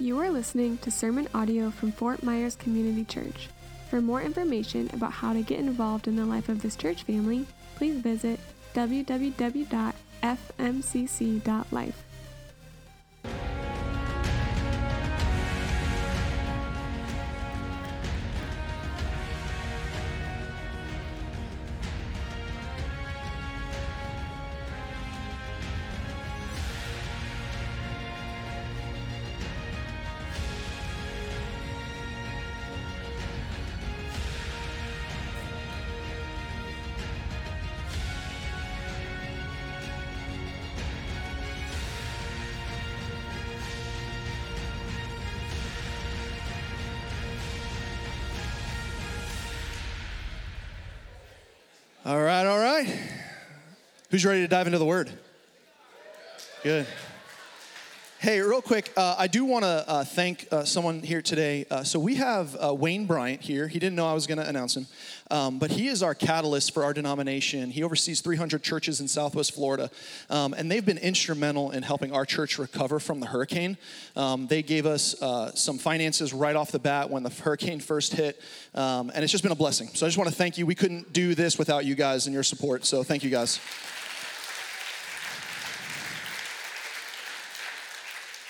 You are listening to sermon audio from Fort Myers Community Church. For more information about how to get involved in the life of this church family, please visit www.fmcc.life. Who's ready to dive into the word? Good. Hey, real quick, uh, I do want to uh, thank uh, someone here today. Uh, so we have uh, Wayne Bryant here. He didn't know I was going to announce him, um, but he is our catalyst for our denomination. He oversees 300 churches in Southwest Florida, um, and they've been instrumental in helping our church recover from the hurricane. Um, they gave us uh, some finances right off the bat when the hurricane first hit, um, and it's just been a blessing. So I just want to thank you. We couldn't do this without you guys and your support. So thank you guys.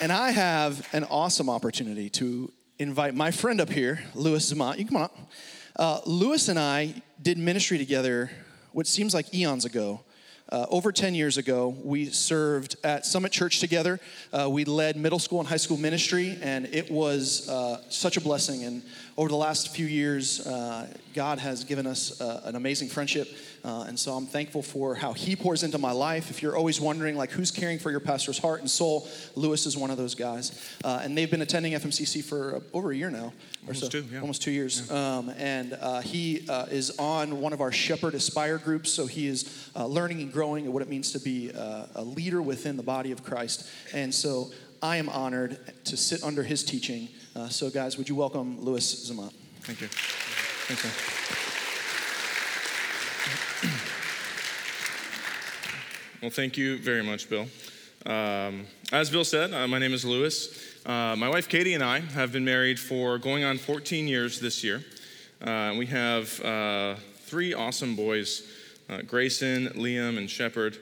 And I have an awesome opportunity to invite my friend up here, Louis Zamot. You come on up. Uh, Louis and I did ministry together, what seems like eons ago. Uh, over 10 years ago, we served at Summit Church together. Uh, we led middle school and high school ministry, and it was uh, such a blessing. And over the last few years, uh, God has given us uh, an amazing friendship. Uh, and so I'm thankful for how he pours into my life. If you're always wondering, like, who's caring for your pastor's heart and soul, Lewis is one of those guys. Uh, and they've been attending FMCC for uh, over a year now, or Almost so. two, yeah. Almost two years. Um, and uh, he uh, is on one of our Shepherd Aspire groups, so he is uh, learning and growing at what it means to be uh, a leader within the body of Christ. And so I am honored to sit under his teaching. Uh, so, guys, would you welcome Louis Zamot? Thank you. Thanks, man. Well, thank you very much, Bill. Um, as Bill said, uh, my name is Lewis. Uh, my wife Katie and I have been married for going on 14 years this year. Uh, we have uh, three awesome boys uh, Grayson, Liam, and Shepard.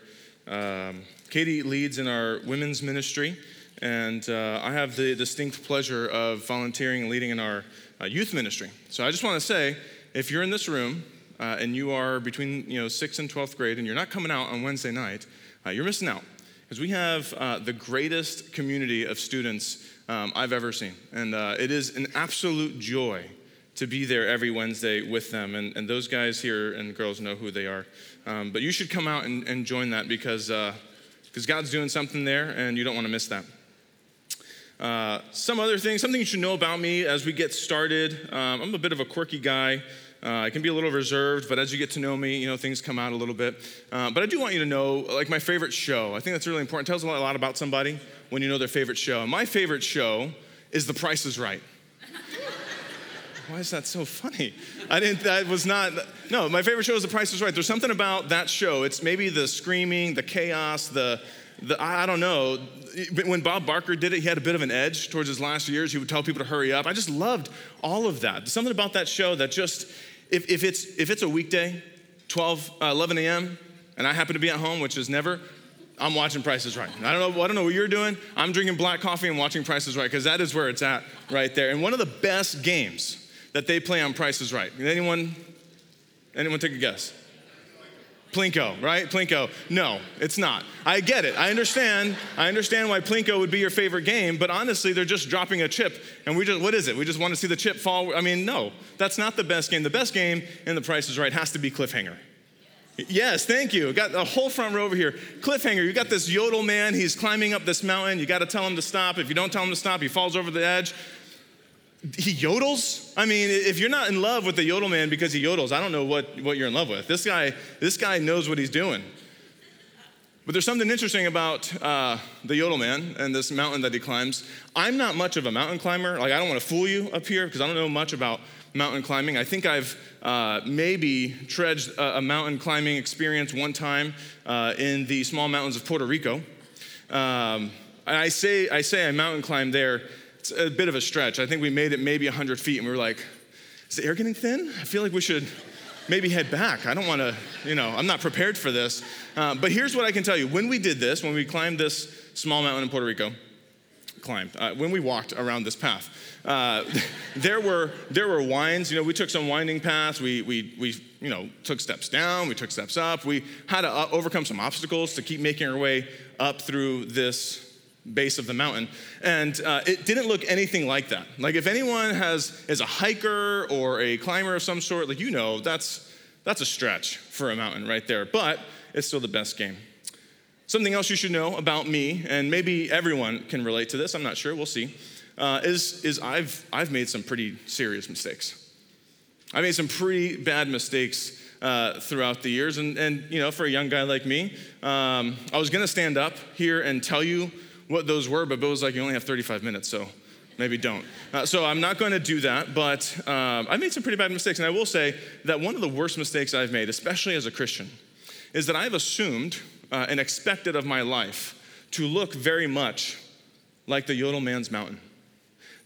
Um, Katie leads in our women's ministry, and uh, I have the distinct pleasure of volunteering and leading in our uh, youth ministry. So I just want to say if you're in this room uh, and you are between you know, 6th and 12th grade and you're not coming out on Wednesday night, uh, you're missing out. Because we have uh, the greatest community of students um, I've ever seen. And uh, it is an absolute joy to be there every Wednesday with them. And, and those guys here and girls know who they are. Um, but you should come out and, and join that because because God's doing something there and you don't want to miss that. Uh, some other things, something you should know about me as we get started. Um, I'm a bit of a quirky guy. Uh, I can be a little reserved, but as you get to know me, you know things come out a little bit. Uh, but I do want you to know, like my favorite show. I think that's really important. It tells a lot, about somebody when you know their favorite show. And my favorite show is The Price Is Right. Why is that so funny? I didn't, that was not, no, my favorite show is The Price is Right. There's something about that show. It's maybe the screaming, the chaos, the, the I don't know. When Bob Barker did it, he had a bit of an edge towards his last years. He would tell people to hurry up. I just loved all of that. There's something about that show that just, if, if, it's, if it's a weekday, 12, uh, 11 a.m., and I happen to be at home, which is never, I'm watching Prices Right. I don't know, I don't know what you're doing. I'm drinking black coffee and watching Prices Right because that is where it's at right there. And one of the best games that they play on Prices Right. Anyone, anyone take a guess? Plinko, right? Plinko. No, it's not. I get it. I understand. I understand why Plinko would be your favorite game, but honestly, they're just dropping a chip. And we just, what is it? We just want to see the chip fall. I mean, no, that's not the best game. The best game in the Price is Right has to be Cliffhanger. Yes, thank you. Got a whole front row over here. Cliffhanger, you got this yodel man. He's climbing up this mountain. You got to tell him to stop. If you don't tell him to stop, he falls over the edge. He yodels? I mean, if you're not in love with the yodel man because he yodels, I don't know what, what you're in love with. This guy, this guy knows what he's doing. But there's something interesting about uh, the yodel man and this mountain that he climbs. I'm not much of a mountain climber. Like, I don't want to fool you up here because I don't know much about mountain climbing. I think I've uh, maybe trudged a, a, mountain climbing experience one time uh, in the small mountains of Puerto Rico. Um, I say, I say I mountain climbed there it's a bit of a stretch. I think we made it maybe 100 feet, and we were like, is the air getting thin? I feel like we should maybe head back. I don't want to, you know, I'm not prepared for this. Uh, but here's what I can tell you. When we did this, when we climbed this small mountain in Puerto Rico, climbed, uh, when we walked around this path, uh, there were there were winds. You know, we took some winding paths. We we we you know took steps down. We took steps up. We had to uh, overcome some obstacles to keep making our way up through this base of the mountain. And uh, it didn't look anything like that. Like if anyone has is a hiker or a climber of some sort like you know that's that's a stretch for a mountain right there. But it's still the best game. Something else you should know about me and maybe everyone can relate to this i'm not sure we'll see uh, is, is I've, I've made some pretty serious mistakes. I made some pretty bad mistakes uh, throughout the years. And, and you know for a young guy like me um, i was to stand up here and tell you what those were, but Bill was like, you only have 35 minutes, so maybe don't. Uh, so I'm not going to do that, but um, I made some pretty bad mistakes. And I will say that one of the worst mistakes I've made, especially as a Christian, is that I've assumed uh, and expected of my life to look very much like the Yodel Man's Mountain.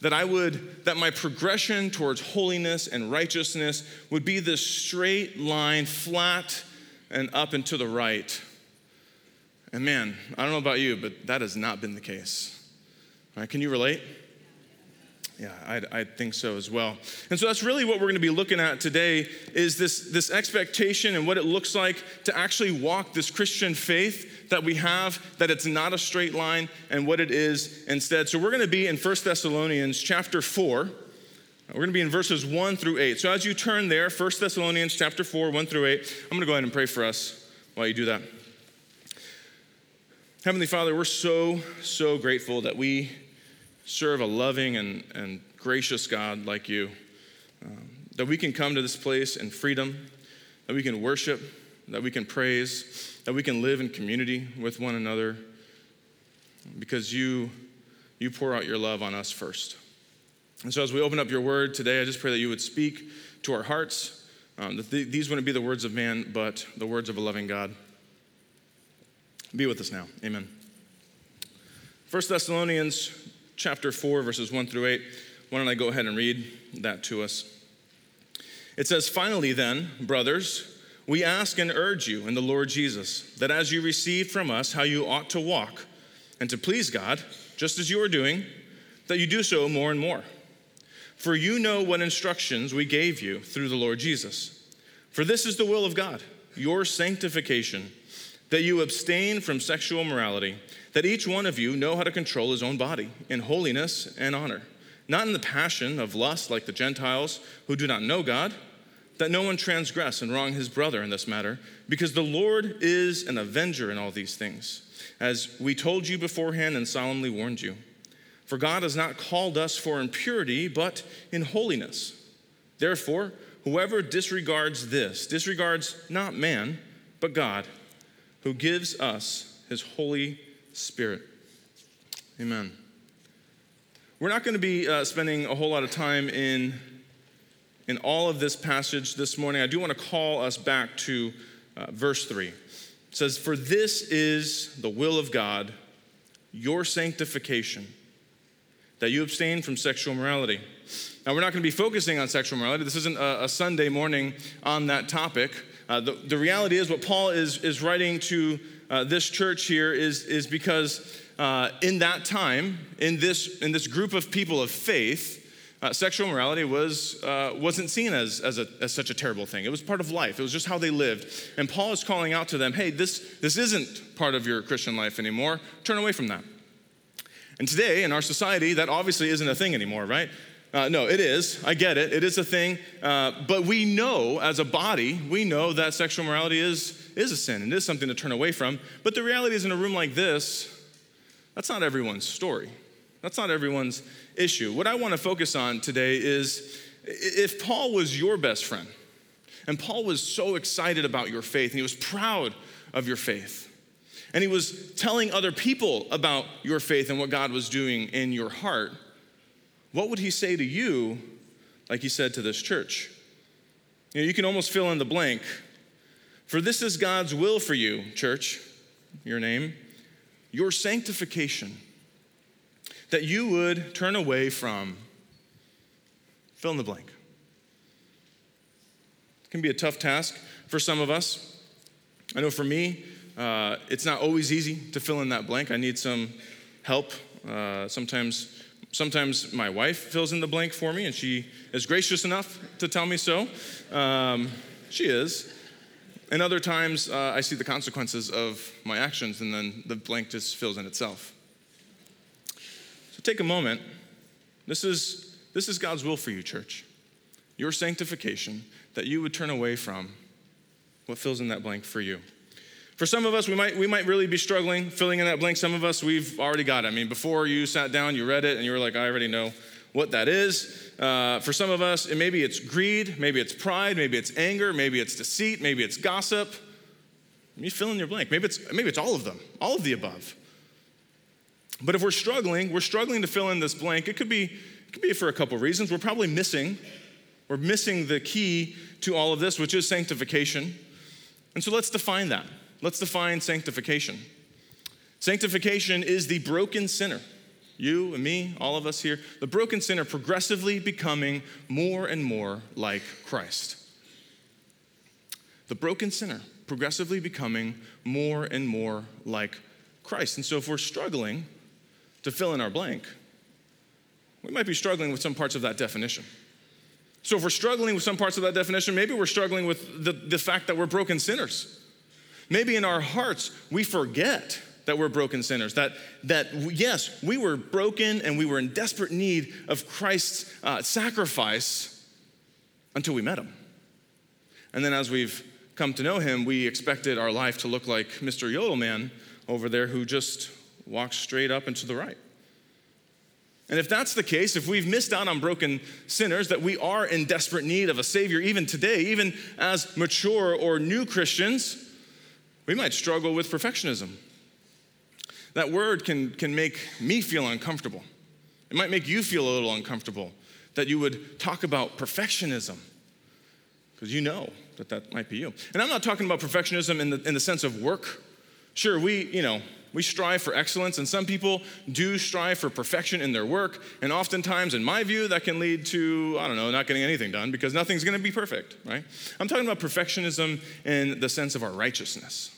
That I would, that my progression towards holiness and righteousness would be this straight line, flat and up and to the right and man, I don't know about you, but that has not been the case. Right, can you relate? Yeah, I, I, think so as well. And so that's really what we're going to be looking at today is this, this expectation and what it looks like to actually walk this Christian faith that we have, that it's not a straight line, and what it is instead. So we're going to be in 1 Thessalonians chapter 4. We're going to be in verses 1 through 8. So as you turn there, 1 Thessalonians chapter 4, 1 through 8, I'm going to go ahead and pray for us while you do that. Heavenly Father, we're so, so grateful that we serve a loving and, and gracious God like you, um, that we can come to this place in freedom, that we can worship, that we can praise, that we can live in community with one another because you, you pour out your love on us first. And so as we open up your word today, I just pray that you would speak to our hearts, um, that th- these wouldn't be the words of man, but the words of a loving God. Be with us now. Amen. 1 Thessalonians chapter 4, verses 1 through 8. Why don't I go ahead and read that to us? It says, Finally, then, brothers, we ask and urge you in the Lord Jesus that as you receive from us how you ought to walk and to please God, just as you are doing, that you do so more and more. For you know what instructions we gave you through the Lord Jesus. For this is the will of God, your sanctification that you abstain from sexual morality, that each one of you know how to control his own body in holiness and honor, not in the passion of lust like the Gentiles who do not know God, that no one transgress and wrong his brother in this matter, because the Lord is an avenger in all these things, as we told you beforehand and solemnly warned you. For God has not called us for impurity, but in holiness. Therefore, whoever disregards this disregards not man, but God who gives us his Holy Spirit. Amen. We're not going to be uh, spending a whole lot of time in, in all of this passage this morning. I do want to call us back to uh, verse 3. It says, For this is the will of God, your sanctification, that you abstain from sexual morality. Now, we're not going to be focusing on sexual morality. This isn't a, a Sunday morning on that topic. Uh, the, the, reality is, what Paul is, is writing to uh, this church here is, is because uh, in that time, in this, in this group of people of faith, uh, sexual morality was, uh, wasn't seen as, as, a, as such a terrible thing. It was part of life, it was just how they lived. And Paul is calling out to them hey, this, this isn't part of your Christian life anymore. Turn away from that. And today, in our society, that obviously isn't a thing anymore, right? Uh, no, it is. I get it. It is a thing. Uh, but we know as a body, we know that sexual morality is, is a sin and is something to turn away from. But the reality is, in a room like this, that's not everyone's story. That's not everyone's issue. What I want to focus on today is if Paul was your best friend, and Paul was so excited about your faith, and he was proud of your faith, and he was telling other people about your faith and what God was doing in your heart what would he say to you, like he said to this church? You, know, you can almost fill in the blank. For this is God's will for you, church, your name, your sanctification. that you would turn away from fill in the blank. It can be a tough task for some of us. I know for me, uh, it's not always easy to fill in that blank. I need some help. Uh, sometimes, sometimes my wife fills in the blank for me, and she is gracious enough to tell me so. Um, she is. And other times, uh, I see the consequences of my actions, and then the blank just fills in itself. So take a moment. This is, this is God's will for you, church. Your sanctification, that you would turn away from what fills in that blank for you. For some of us, we might, we might really be struggling filling in that blank. Some of us, we've already got it. I mean, before you sat down, you read it, and you were like, I already know what that is. Uh, for some of us, it, maybe it's greed, maybe it's pride, maybe it's anger, maybe it's deceit, maybe it's gossip. You fill in your blank. Maybe it's, maybe it's all of them, all of the above. But if we're struggling, we're struggling to fill in this blank. It could be, it could be for a couple reasons. We're probably missing, we're missing the key to all of this, which is sanctification. And so let's define that. Let's define sanctification. Sanctification is the broken sinner you and me, all of us here, the broken sinner progressively becoming more and more like Christ. The broken sinner progressively becoming more and more like Christ. And so if we're struggling to fill in our blank, we might be struggling with some parts of that definition. So if we're struggling with some parts of that definition, maybe we're struggling with the, the fact that we're broken sinners. Maybe in our hearts, we forget that we're broken sinners. That, that yes, we were broken and we were in desperate need of Christ's uh, sacrifice until we met him. And then as we've come to know him, we expected our life to look like Mr. Yodelman over there who just walks straight up and to the right. And if that's the case, if we've missed out on broken sinners, that we are in desperate need of a Savior even today, even as mature or new Christians, we might struggle with perfectionism. That word can, can make me feel uncomfortable. It might make you feel a little uncomfortable that you would talk about perfectionism, because you know that that might be you. And I'm not talking about perfectionism in the, in the sense of work. Sure, we, you know, we strive for excellence, and some people do strive for perfection in their work. And oftentimes, in my view, that can lead to, I don't know, not getting anything done because nothing's gonna be perfect, right? I'm talking about perfectionism in the sense of our righteousness.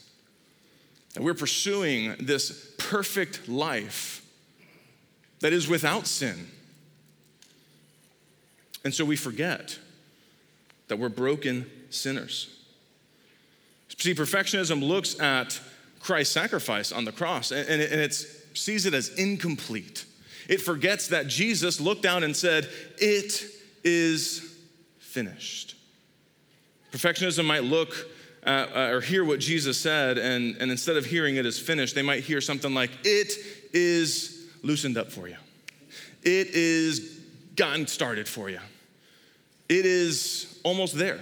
That we're pursuing this perfect life that is without sin. And so we forget that we're broken sinners. See, perfectionism looks at Christ's sacrifice on the cross and it, and it sees it as incomplete. It forgets that Jesus looked down and said, It is finished. Perfectionism might look uh, uh, or hear what Jesus said, and, and instead of hearing it is finished, they might hear something like, It is loosened up for you. It is gotten started for you. It is almost there.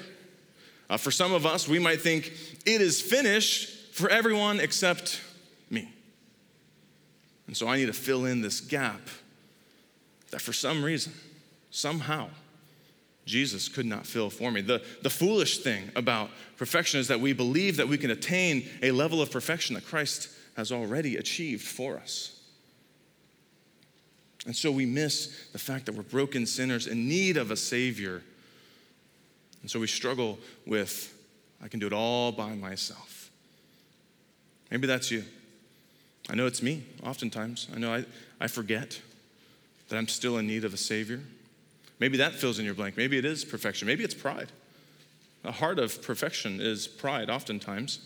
Uh, for some of us, we might think, It is finished for everyone except me. And so I need to fill in this gap that for some reason, somehow, Jesus could not fill for me. The, the foolish thing about perfection is that we believe that we can attain a level of perfection that Christ has already achieved for us. And so we miss the fact that we're broken sinners in need of a Savior. And so we struggle with, I can do it all by myself. Maybe that's you. I know it's me, oftentimes. I know I, I forget that I'm still in need of a Savior. Maybe that fills in your blank. Maybe it is perfection. Maybe it's pride. The heart of perfection is pride, oftentimes.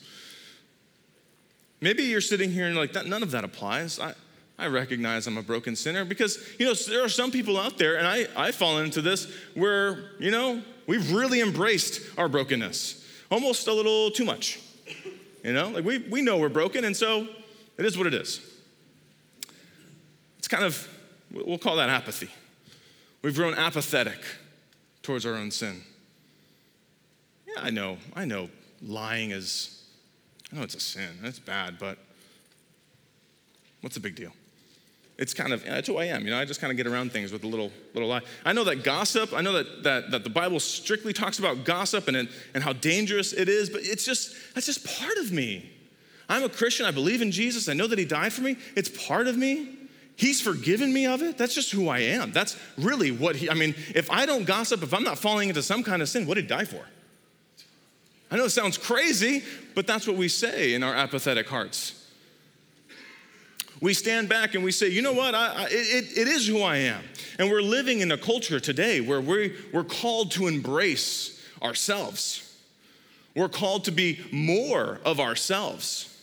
Maybe you're sitting here and like, that, none of that applies. I, I recognize I'm a broken sinner because, you know, there are some people out there, and I, I fall into this, where, you know, we've really embraced our brokenness, almost a little too much. You know, like we, we know we're broken, and so it is what it is. It's kind of, we'll call that apathy. We've grown apathetic towards our own sin. Yeah, I know, I know lying is, I know it's a sin, it's bad, but what's the big deal? It's kind of, that's who I am. You know, I just kind of get around things with a little, little lie. I know that gossip, I know that, that, that the Bible strictly talks about gossip and, and how dangerous it is, but it's just, that's just part of me. I'm a Christian. I believe in Jesus. I know that He died for me. It's part of me. He's forgiven me of it. That's just who I am. That's really what he, I mean, if I don't gossip, if I'm not falling into some kind of sin, what did he die for? I know it sounds crazy, but that's what we say in our apathetic hearts. We stand back and we say, you know what, I, I, it, it is who I am. And we're living in a culture today where we, we're called to embrace ourselves. We're called to be more of ourselves.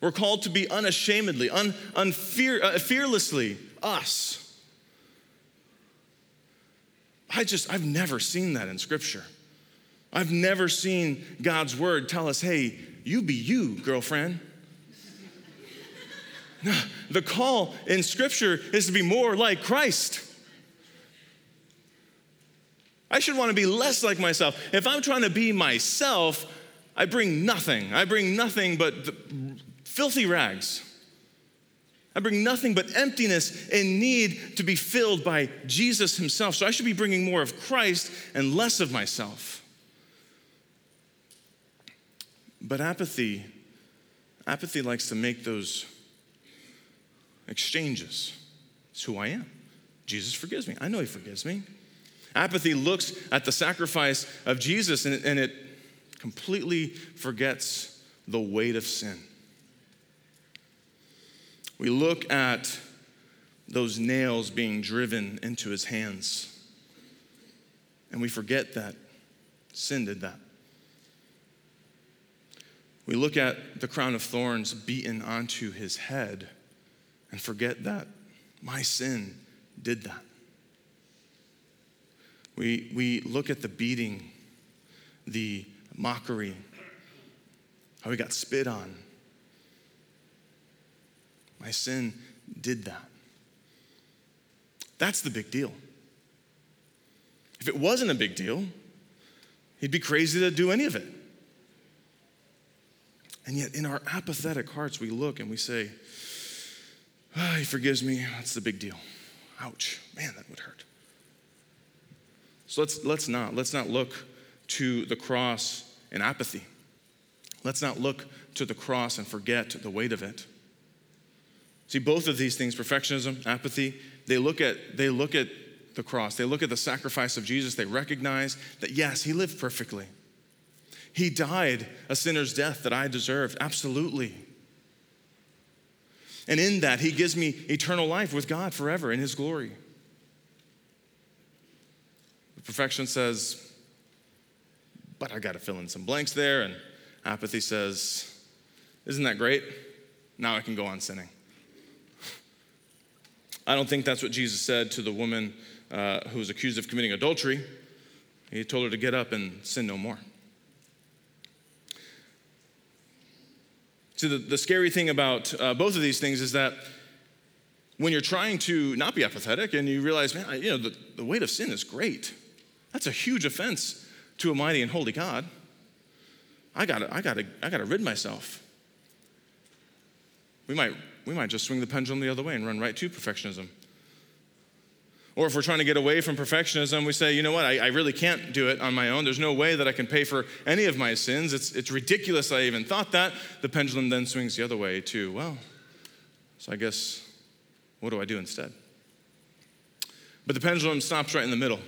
We're called to be unashamedly, un, unfear, uh, fearlessly us. I just, I've never seen that in Scripture. I've never seen God's word tell us, hey, you be you, girlfriend. The call in Scripture is to be more like Christ. I should want to be less like myself. If I'm trying to be myself, I bring nothing. I bring nothing but filthy rags. I bring nothing but emptiness and need to be filled by Jesus Himself. So I should be bringing more of Christ and less of myself. But apathy, apathy likes to make those exchanges. It's who I am. Jesus forgives me. I know He forgives me. Apathy looks at the sacrifice of Jesus and, and it completely forgets the weight of sin. We look at those nails being driven into his hands, and we forget that sin did that. We look at the crown of thorns beaten onto his head and forget that my sin did that. We, we look at the beating, the mockery, how he got spit on. My sin did that. That's the big deal. If it wasn't a big deal, he'd be crazy to do any of it. And yet, in our apathetic hearts, we look and we say, oh, He forgives me. That's the big deal. Ouch. Man, that would hurt. So let's, let's not. Let's not look to the cross in apathy. Let's not look to the cross and forget the weight of it. See, both of these things, perfectionism, apathy, they look at, they look at the cross. They look at the sacrifice of Jesus. They recognize that, yes, he lived perfectly. He died a sinner's death that I deserved, absolutely. And in that, he gives me eternal life with God forever in his glory. The perfection says, but I got to fill in some blanks there. And apathy says, isn't that great? Now I can go on sinning. I don't think that's what Jesus said to the woman uh, who was accused of committing adultery. He told her to get up and sin no more. See, the, the scary thing about uh, both of these things is that when you're trying to not be apathetic and you realize, man, you know, the, the weight of sin is great. That's a huge offense to a mighty and holy God. I gotta, I gotta, I gotta rid myself. We might, we might just swing the pendulum the other way and run right to perfectionism. Or if we're trying to get away from perfectionism, we say, you know what, I, I, really can't do it on my own. There's no way that I can pay for any of my sins. It's, it's ridiculous I even thought that. The pendulum then swings the other way, too. Well, so I guess, what do I do instead? But the pendulum stops right in the middle.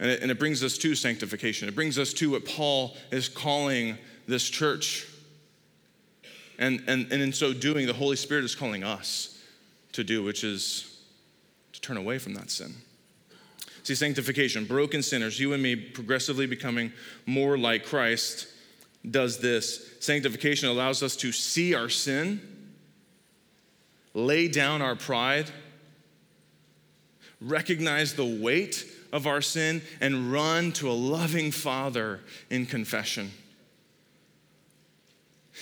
And it, and it brings us to sanctification. It brings us to what Paul is calling this church. And, and, and in so doing, the Holy Spirit is calling us to do, which is turn away from that sin. See, sanctification, broken sinners, you and me progressively becoming more like Christ, does this. Sanctification allows us to see our sin, lay down our pride, recognize the weight of our sin, and run to a loving Father in confession.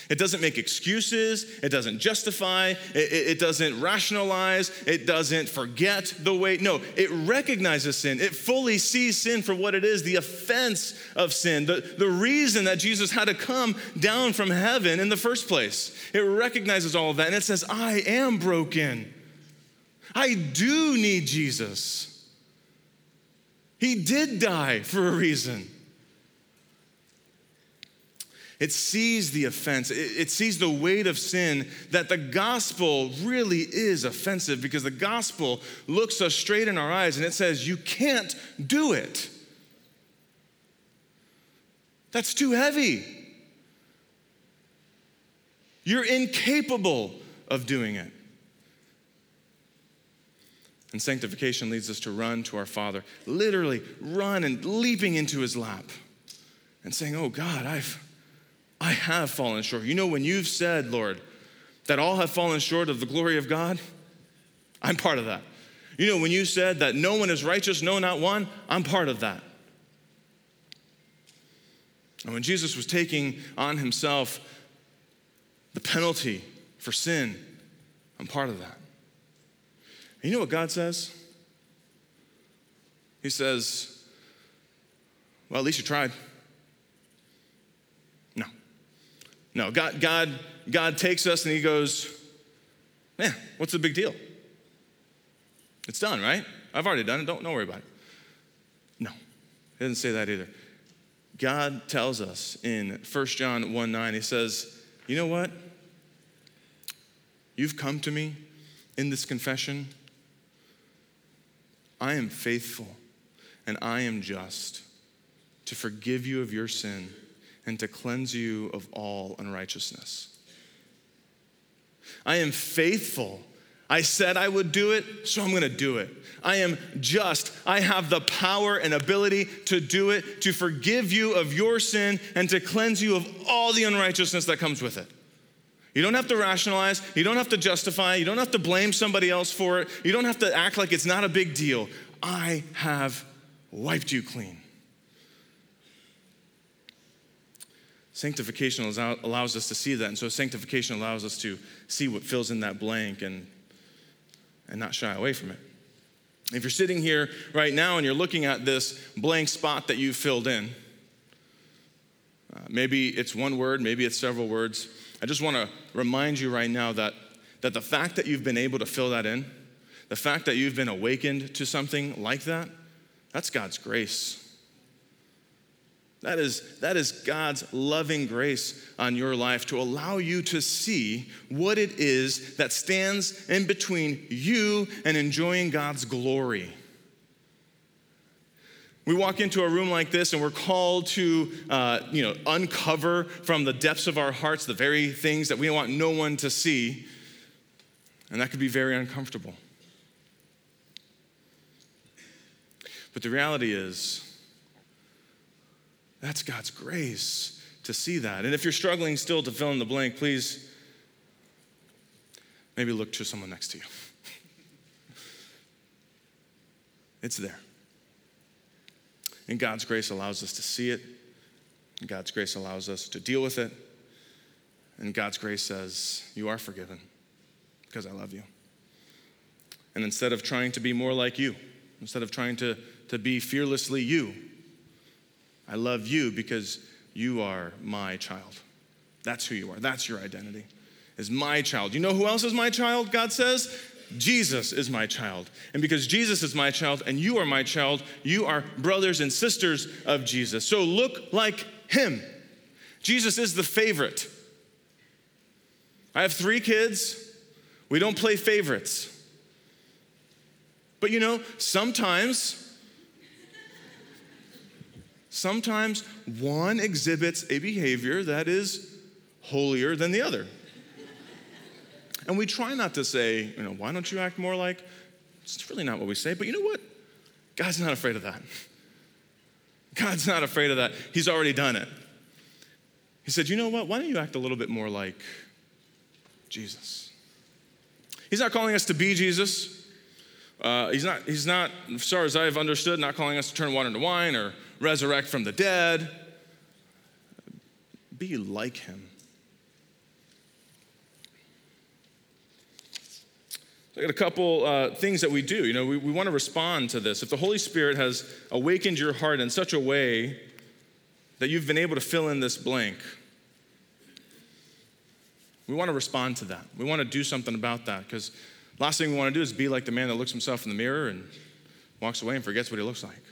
It doesn't make excuses. It doesn't justify. It, it, doesn't rationalize. It doesn't forget the way. No, it recognizes sin. It fully sees sin for what it is the offense of sin, the, the reason that Jesus had to come down from heaven in the first place. It recognizes all of that and it says, I am broken. I do need Jesus. He did die for a reason. It sees the offense, it, it, sees the weight of sin, that the gospel really is offensive because the gospel looks us straight in our eyes and it says, You can't do it. That's too heavy. You're incapable of doing it. And sanctification leads us to run to our Father, literally run and leaping into his lap and saying, Oh God, I've I have fallen short. You know, when you've said, Lord, that all have fallen short of the glory of God, I'm part of that. You know, when you said that no one is righteous, no, not one, I'm part of that. And when Jesus was taking on himself the penalty for sin, I'm part of that. And you know what God says? He says, Well, at least you tried. No. No, God, God, God takes us and he goes, Man, what's the big deal? It's done, right? I've already done it. Don't, don't worry about it. No, he doesn't say that either. God tells us in 1 John 1 9, he says, You know what? You've come to me in this confession. I am faithful and I am just to forgive you of your sin and to cleanse you of all unrighteousness. I am faithful. I said I would do it, so I'm gonna do it. I am just. I have the power and ability to do it, to forgive you of your sin and to cleanse you of all the unrighteousness that comes with it. You don't have to rationalize, you don't have to justify, you don't have to blame somebody else for it, you don't have to act like it's not a big deal. I have wiped you clean. Sanctification allows us to see that. And so sanctification allows us to see what fills in that blank and, and not shy away from it. If you're sitting here right now and you're looking at this blank spot that you filled in, uh, maybe it's one word, maybe it's several words. I just want to remind you right now that, that the fact that you've been able to fill that in, the fact that you've been awakened to something like that, that's God's grace. That is, that is God's loving grace on your life to allow you to see what it is that stands in between you and enjoying God's glory. We walk into a room like this and we're called to, uh, you know, uncover from the depths of our hearts the very things that we want no one to see. And that could be very uncomfortable. But the reality is, that's God's grace to see that. And if you're struggling still to fill in the blank, please maybe look to someone next to you. it's there. And God's grace allows us to see it. And God's grace allows us to deal with it. And God's grace says, You are forgiven because I love you. And instead of trying to be more like you, instead of trying to, to be fearlessly you, I love you because you are my child. That's who you are. That's your identity. Is my child. You know who else is my child? God says, Jesus is my child. And because Jesus is my child and you are my child, you are brothers and sisters of Jesus. So look like him. Jesus is the favorite. I have three kids. We don't play favorites. But you know, sometimes sometimes one exhibits a behavior that is holier than the other. and we try not to say, you know, why don't you act more like? It's really not what we say, but you know what? God's not afraid of that. God's not afraid of that. He's already done it. He said, you know what? Why don't you act a little bit more like Jesus? He's not calling us to be Jesus. Uh, he's not, he's not, as far as I've understood, not calling us to turn water into wine or resurrect from the dead. Be like him. I got a couple uh, things that we do. You know, we, we want to respond to this. If the Holy Spirit has awakened your heart in such a way that you've been able to fill in this blank, we want to respond to that. We want to do something about that because last thing we want to do is be like the man that looks himself in the mirror and walks away and forgets what he looks like.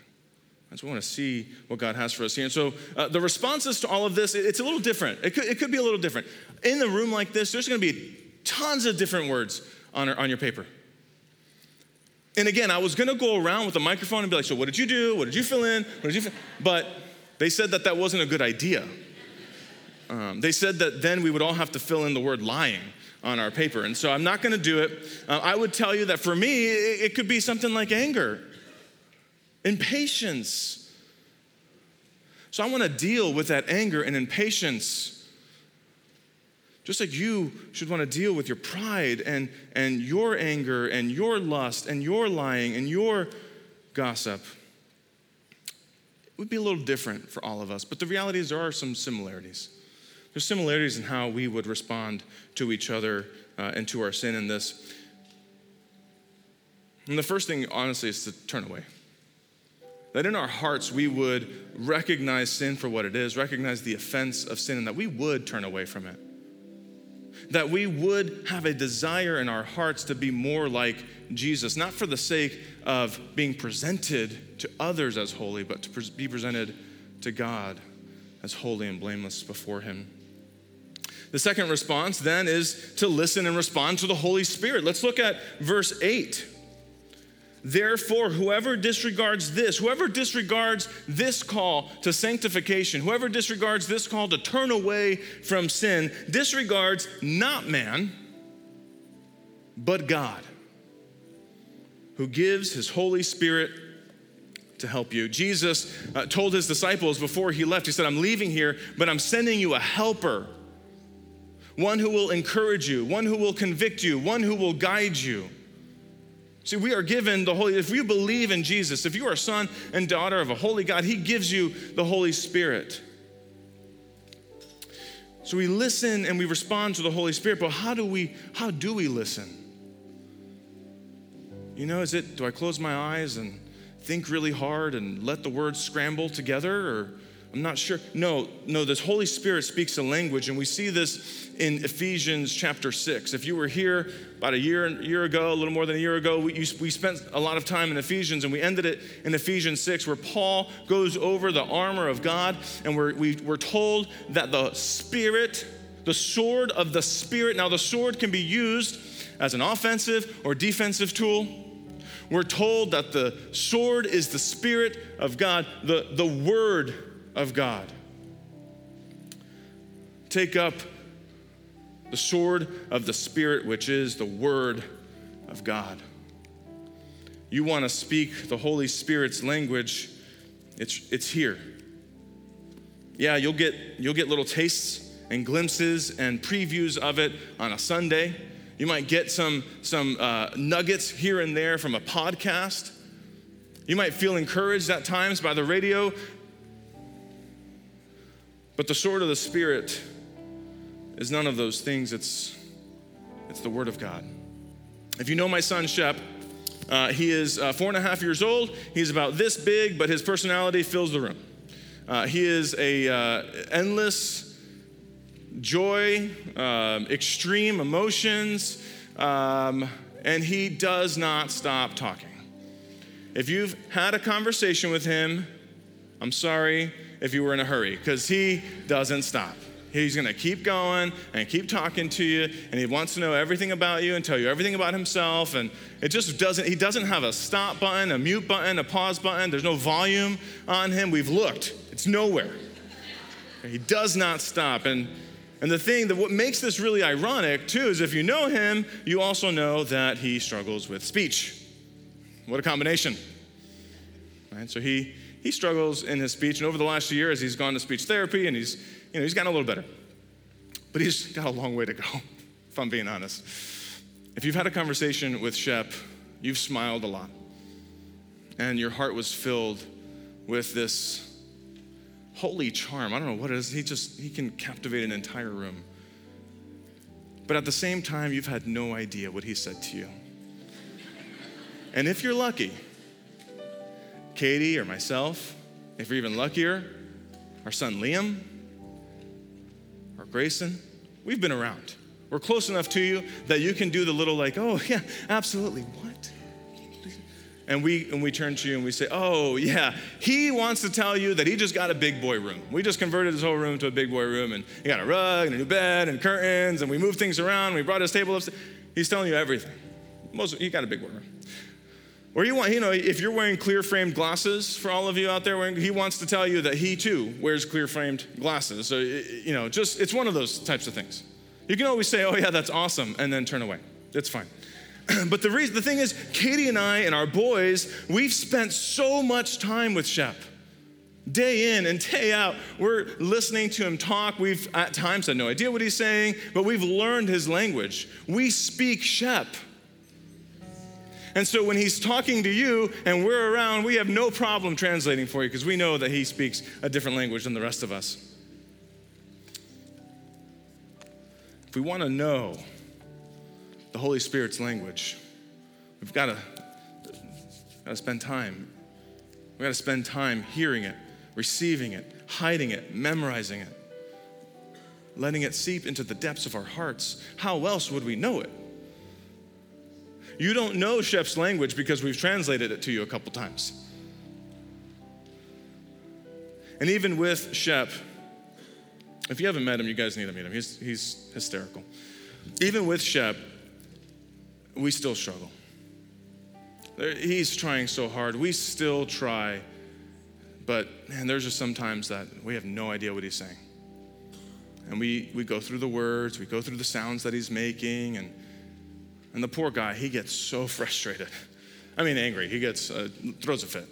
Just want to see what God has for us here. And so uh, the responses to all of this, it's a little different. It could, it could be a little different. In the room like this, there's going to be tons of different words on, on your paper. And again, I was going to go around with a microphone and be like, so what did you do? What did you fill in? What did you fill? But they said that that wasn't a good idea. Um, they said that then we would all have to fill in the word lying on our paper. And so I'm not going to do it. Uh, I would tell you that for me, it, it could be something like anger impatience. So I want to deal with that anger and impatience. Just like you should want to deal with your pride and, and your anger and your lust and your lying and your gossip. It would be a little different for all of us, but the reality is there are some similarities. There's similarities in how we would respond to each other uh, and to our sin in this. And the first thing, honestly, is to turn away. That in our hearts we would recognize sin for what it is, recognize the offense of sin, and that we would turn away from it. That we would have a desire in our hearts to be more like Jesus, not for the sake of being presented to others as holy, but to be presented to God as holy and blameless before Him. The second response then is to listen and respond to the Holy Spirit. Let's look at verse 8. Therefore, whoever disregards this, whoever disregards this call to sanctification, whoever disregards this call to turn away from sin, disregards not man, but God, who gives his Holy Spirit to help you. Jesus uh, told his disciples before he left, He said, I'm leaving here, but I'm sending you a helper, one who will encourage you, one who will convict you, one who will guide you. See, we are given the Holy, if you believe in Jesus, if you are a son and daughter of a holy God, He gives you the Holy Spirit. So we listen and we respond to the Holy Spirit, but how do we, how do we listen? You know, is it, do I close my eyes and think really hard and let the words scramble together? Or I'm not sure. No, no, this Holy Spirit speaks a language, and we see this in Ephesians chapter 6. If you were here about a year, year ago, a little more than a year ago, we, we spent a lot of time in Ephesians, and we ended it in Ephesians 6, where Paul goes over the armor of God, and we're, we, we're told that the Spirit, the sword of the Spirit, now the sword can be used as an offensive or defensive tool. We're told that the sword is the Spirit of God, the, the Word of God. Take up the sword of the Spirit, which is the Word of God. You want to speak the Holy Spirit's language, it's, it's here. Yeah, you'll get, you'll get little tastes and glimpses and previews of it on a Sunday. You might get some, some uh, nuggets here and there from a podcast. You might feel encouraged at times by the radio but the sword of the Spirit is none of those things. It's, it's the Word of God. If you know my son, Shep, uh, he is uh, four and a half years old. He's about this big, but his personality fills the room. Uh, he is a uh, endless joy, um, extreme emotions, um, and he does not stop talking. If you've had a conversation with him, I'm sorry, if you were in a hurry because he doesn't stop. He's going to keep going and keep talking to you, and he wants to know everything about you and tell you everything about himself. And it just doesn't, he doesn't have a stop button, a mute button, a pause button. There's no volume on him. We've looked, it's nowhere. He does not stop. And, and the thing that what makes this really ironic, too, is if you know him, you also know that he struggles with speech. What a combination. Right? So he he struggles in his speech. And over the last year, as he's gone to speech therapy and he's, you know, he's gotten a little better. But he's got a long way to go, if I'm being honest. If you've had a conversation with Shep, you've smiled a lot. And your heart was filled with this holy charm. I don't know what it is. He just, he can captivate an entire room. But at the same time, you've had no idea what he said to you. And if you're lucky, Katie or myself, if you're even luckier, our son Liam or Grayson, we've been around. We're close enough to you that you can do the little, like, oh, yeah, absolutely. What? and we and we turn to you and we say, "Oh yeah, he wants to tell you that he just got a big boy room. We just converted his whole room to a big boy room, and he got a rug and a new bed and curtains, and we moved things around. We brought his table up. He's telling you everything. Most he got a big boy room. Or you want, you know, if you're wearing clear framed glasses for all of you out there, he wants to tell you that he too wears clear framed glasses. So you know, just it's one of those types of things. You can always say, "Oh yeah, that's awesome," and then turn away. It's fine. but the reason, the thing is, Katie and I and our boys, we've spent so much time with Shep. Day in and day out, we're listening to him talk. We've at times had no idea what he's saying, but we've learned his language. We speak Shep. And so when he's talking to you and we're around, we have no problem translating for you because we know that he speaks a different language than the rest of us. If we want to know the Holy Spirit's language. We've got to, spend time. We've got to spend time hearing it, receiving it, hiding it, memorizing it, letting it seep into the depths of our hearts. How else would we know it? You don't know Shep's language because we've translated it to you a couple times. And even with Shep, if you haven't met him, you guys need to meet him. He's, he's hysterical. Even with Shep, we still struggle. He's trying so hard. We still try. But man, there's just sometimes that we have no idea what he's saying. And we, we go through the words, we go through the sounds that he's making, and, and the poor guy, he gets so frustrated. I mean, angry. He gets, uh, throws a fit.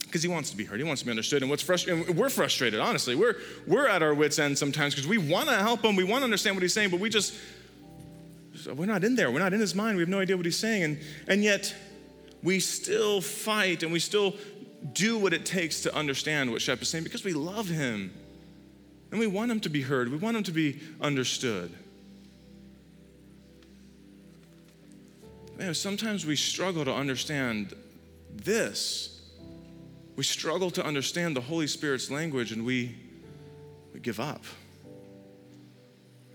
Because he wants to be heard, he wants to be understood. And what's frustrating, we're frustrated, honestly. We're, we're at our wits' end sometimes because we want to help him, we want to understand what he's saying, but we just, we're not in there. We're not in his mind. We have no idea what he's saying. And, and yet, we still fight and we still do what it takes to understand what Shep is saying because we love him. And we want him to be heard, we want him to be understood. Man, sometimes we struggle to understand this. We struggle to understand the Holy Spirit's language and we, we give up.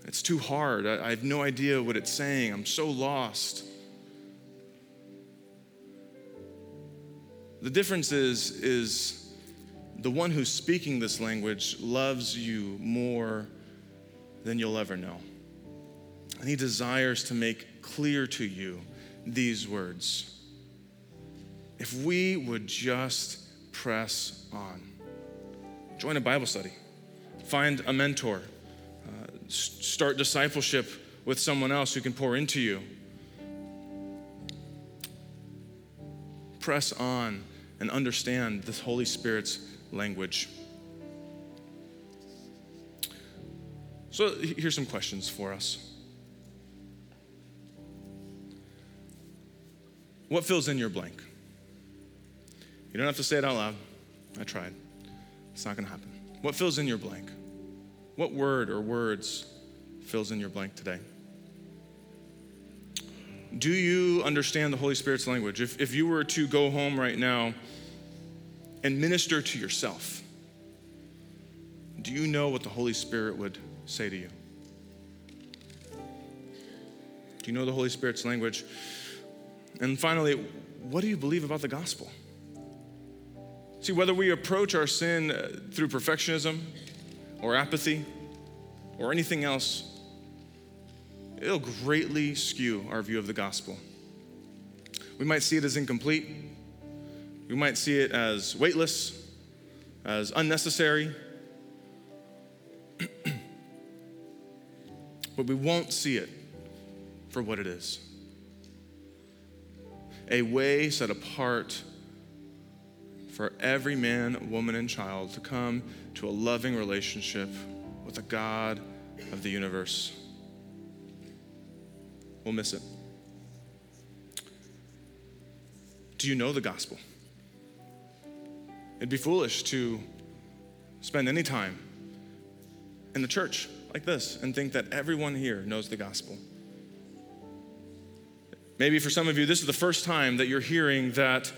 It's too hard. I, I have no idea what it's saying. I'm so lost. The difference is, is the one who's speaking this language loves you more than you'll ever know. And he desires to make clear to you these words. If we would just press on, join a Bible study, find a mentor uh, start discipleship with someone else who can pour into you. Press on and understand the Holy Spirit's language. So, here's some questions for us. What fills in your blank? You don't have to say it out loud. I tried. It's not going to happen. What fills in your blank? What word or words fills in your blank today? Do you understand the Holy Spirit's language? If, if you were to go home right now and minister to yourself, do you know what the Holy Spirit would say to you? Do you know the Holy Spirit's language? And finally, what do you believe about the gospel? See, whether we approach our sin uh, through perfectionism, or apathy or anything else, it'll greatly skew our view of the gospel. We might see it as incomplete. We might see it as weightless, as unnecessary. but we won't see it for what it is a way set apart for every man, woman, and child to come to a loving relationship with the God of the universe. We'll miss it. Do you know the gospel? It'd be foolish to spend any time in the church like this and think that everyone here knows the gospel. Maybe for some of you, this is the first time that you're hearing that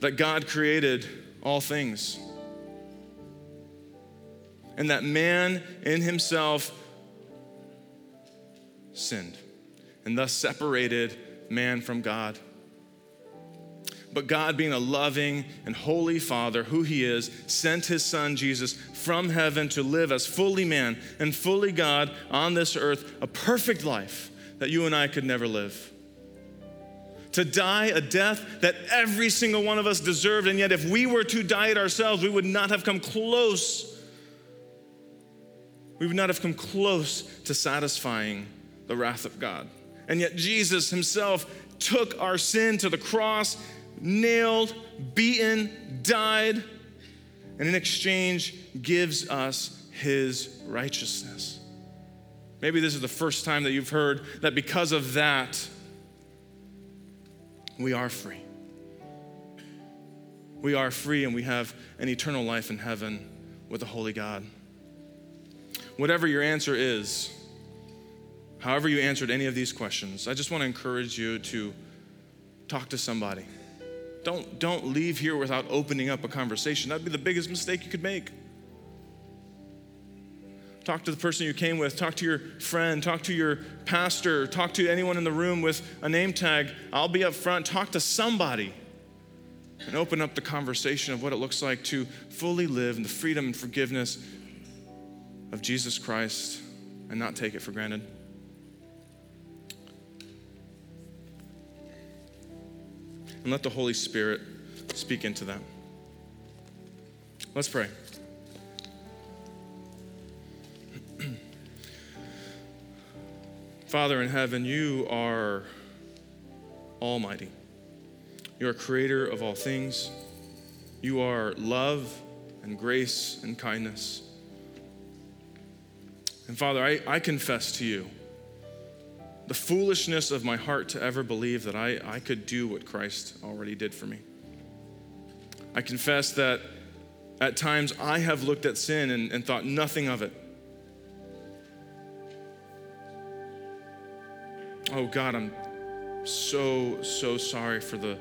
that God created all things. And that man in himself sinned and thus separated man from God. but God, being a loving and holy Father, who He is, sent His Son Jesus from heaven to live as fully man and fully God on this earth, a perfect life that you and I could never live. To die a death that every single one of us deserved, and yet if we were to die it ourselves, we would not have come close. We would not have come close to satisfying the wrath of God. And yet Jesus Himself took our sin to the cross nailed, beaten, died, and in exchange gives us his righteousness. Maybe this is the first time that you've heard that because of that, we are free. We are free and we have an eternal life in heaven with the Holy God. Whatever your answer is, however you answered any of these questions, I just want to encourage you to talk to somebody. Don't, don't leave here without opening up a conversation. That'd be the biggest mistake you could make. Talk to the person you came with, talk to your friend, talk to your pastor, talk to anyone in the room with a name tag. I'll be up front. Talk to somebody and open up the conversation of what it looks like to fully live in the freedom and forgiveness of Jesus Christ and not take it for granted. and let the Holy Spirit speak into them. Let's pray. Father in heaven, you are almighty. You are creator of all things. You are love and grace and kindness. And Father, I, I confess to you the foolishness of my heart to ever believe that I, I could do what Christ already did for me. I confess that at times I have looked at sin and, and thought nothing of it. Oh God, I'm so, so sorry for the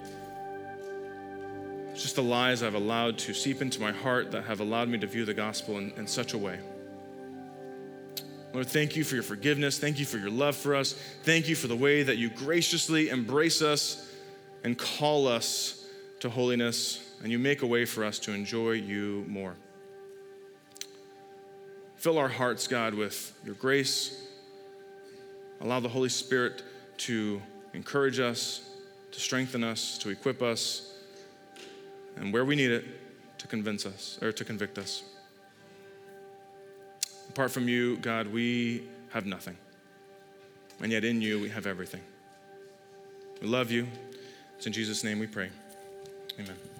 just the lies I've allowed to seep into my heart that have allowed me to view the gospel in, in such a way. Lord, thank you for your forgiveness. Thank you for your love for us. Thank you for the way that you graciously embrace us and call us to holiness, and you make a way for us to enjoy you more. Fill our hearts, God, with your grace. Allow the Holy Spirit to encourage us, to strengthen us, to equip us, and where we need it, to convince us or to convict us. Apart from you, God, we have nothing. And yet in you, we have everything. We love you. It's in Jesus' name we pray. Amen.